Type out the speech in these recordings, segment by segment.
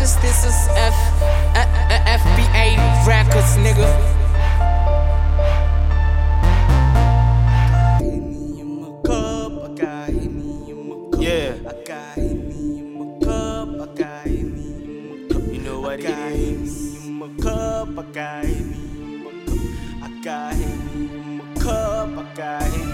is this is F uh, uh, FBA Records, nigga. Yeah. I got Henny in my cup. I got Henny in my cup. You know what I it got Henny is. in my cup. I got Henny in my cup. I got Henny in my cup.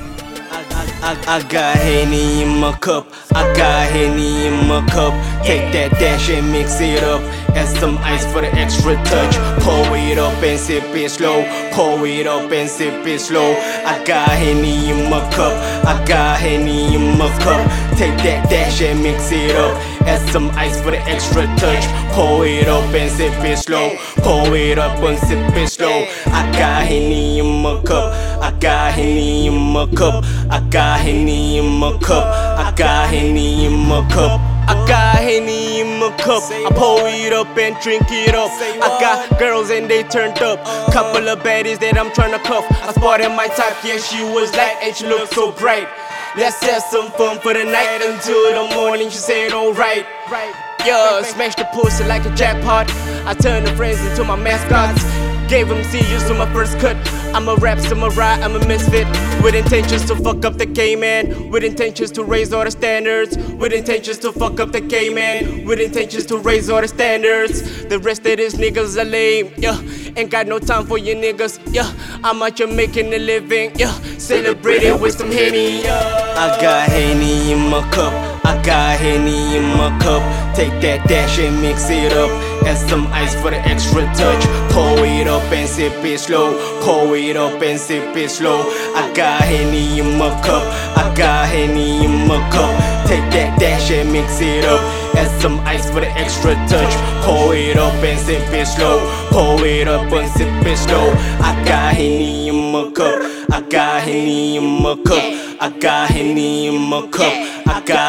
I got Henny. I got in my cup. I got Henny in my cup. Take that dash and mix it up. Add some ice for the extra touch. Pour it up and sip it slow. Pour it up and sip it slow. I got Henny in my cup. I got Henny in my cup. Take that dash and mix it up. Add some ice for the extra touch. Pour it up and sip it slow. Pour it up and sip it slow. I got Henny in my cup. I got Henny in my cup. I got Henny in my cup. I got Henny in my cup. I got Henny in my cup. I pour it up and drink it up. I got girls and they turned up. Couple of baddies that I'm tryna cuff. I spotted my type, yeah, she was light and she looked so bright. Let's have some fun for the night until the morning. She said, alright. Yeah, smash the pussy like a jackpot. I turn the friends into my mascots. Gave them seizures to my first cut. I'm a rap samurai, I'm a misfit. With intentions to fuck up the game man. With intentions to raise all the standards. With intentions to fuck up the game man. With intentions to raise all the standards. The rest of these niggas are lame, yeah. Ain't got no time for you niggas, yeah. I'm out here making a living, yeah. Celebrating with some Henny, yeah. I got Henny in my cup. I got Henny in my cup. Take that dash and mix it up. Add some ice for the extra touch. Pour it up and sip it slow. Pour it up and sip it slow. I got Henny in my cup. I got Henny in my cup. Take that dash and mix it up. Add some ice for the extra touch. Pour it up and sip it slow. Pour it up and sip it slow. I got Henny in my cup. I got Henny in my cup. I got Henny in my cup.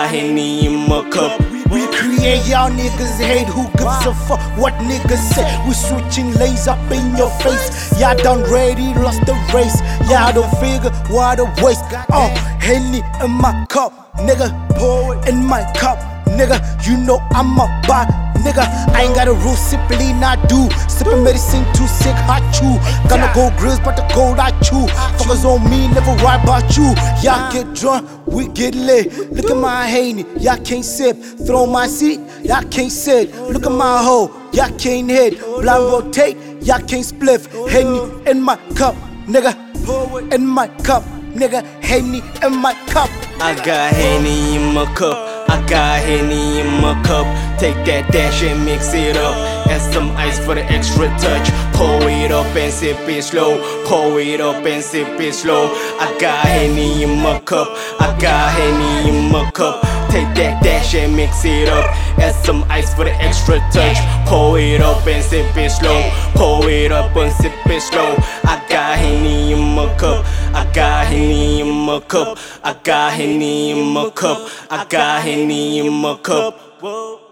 Henny in my cup. We create y'all niggas hate who gives a fuck what niggas say. We switching lanes up in your face. Y'all done ready, lost the race. Y'all don't figure why the waste. Oh, Henny in my cup, nigga. Pour it in my cup, nigga. You know I'm a bot, nigga. I ain't got a rule, simply not do. Sipping medicine too sick, hot chew. Gonna go grills, but the gold I chew. Fuckers on me, never right about you. Y'all get drunk, we get lit. Look at my Henny, y'all can't sip. Throw my seat, y'all can't sit. Look at my hoe, y'all can't hit. Blind rotate, y'all can't spliff. Henny in my cup, nigga. In my cup, nigga. Henny in my cup. I got Henny in my cup. I got Henny in my cup. Take that dash and mix it up. Add some ice for the extra touch. Pour it up and sip it slow. Pour it up and sip it slow. I got Henny in my cup. I got Henny in my cup. Take that dash and mix it up. Add some ice for the extra touch. Pour it up and sip it slow. Pour it up and sip it slow. I got Henny in my cup. I got Henny in my cup. I got Henny in my cup. I got Henny in my cup. Whoa.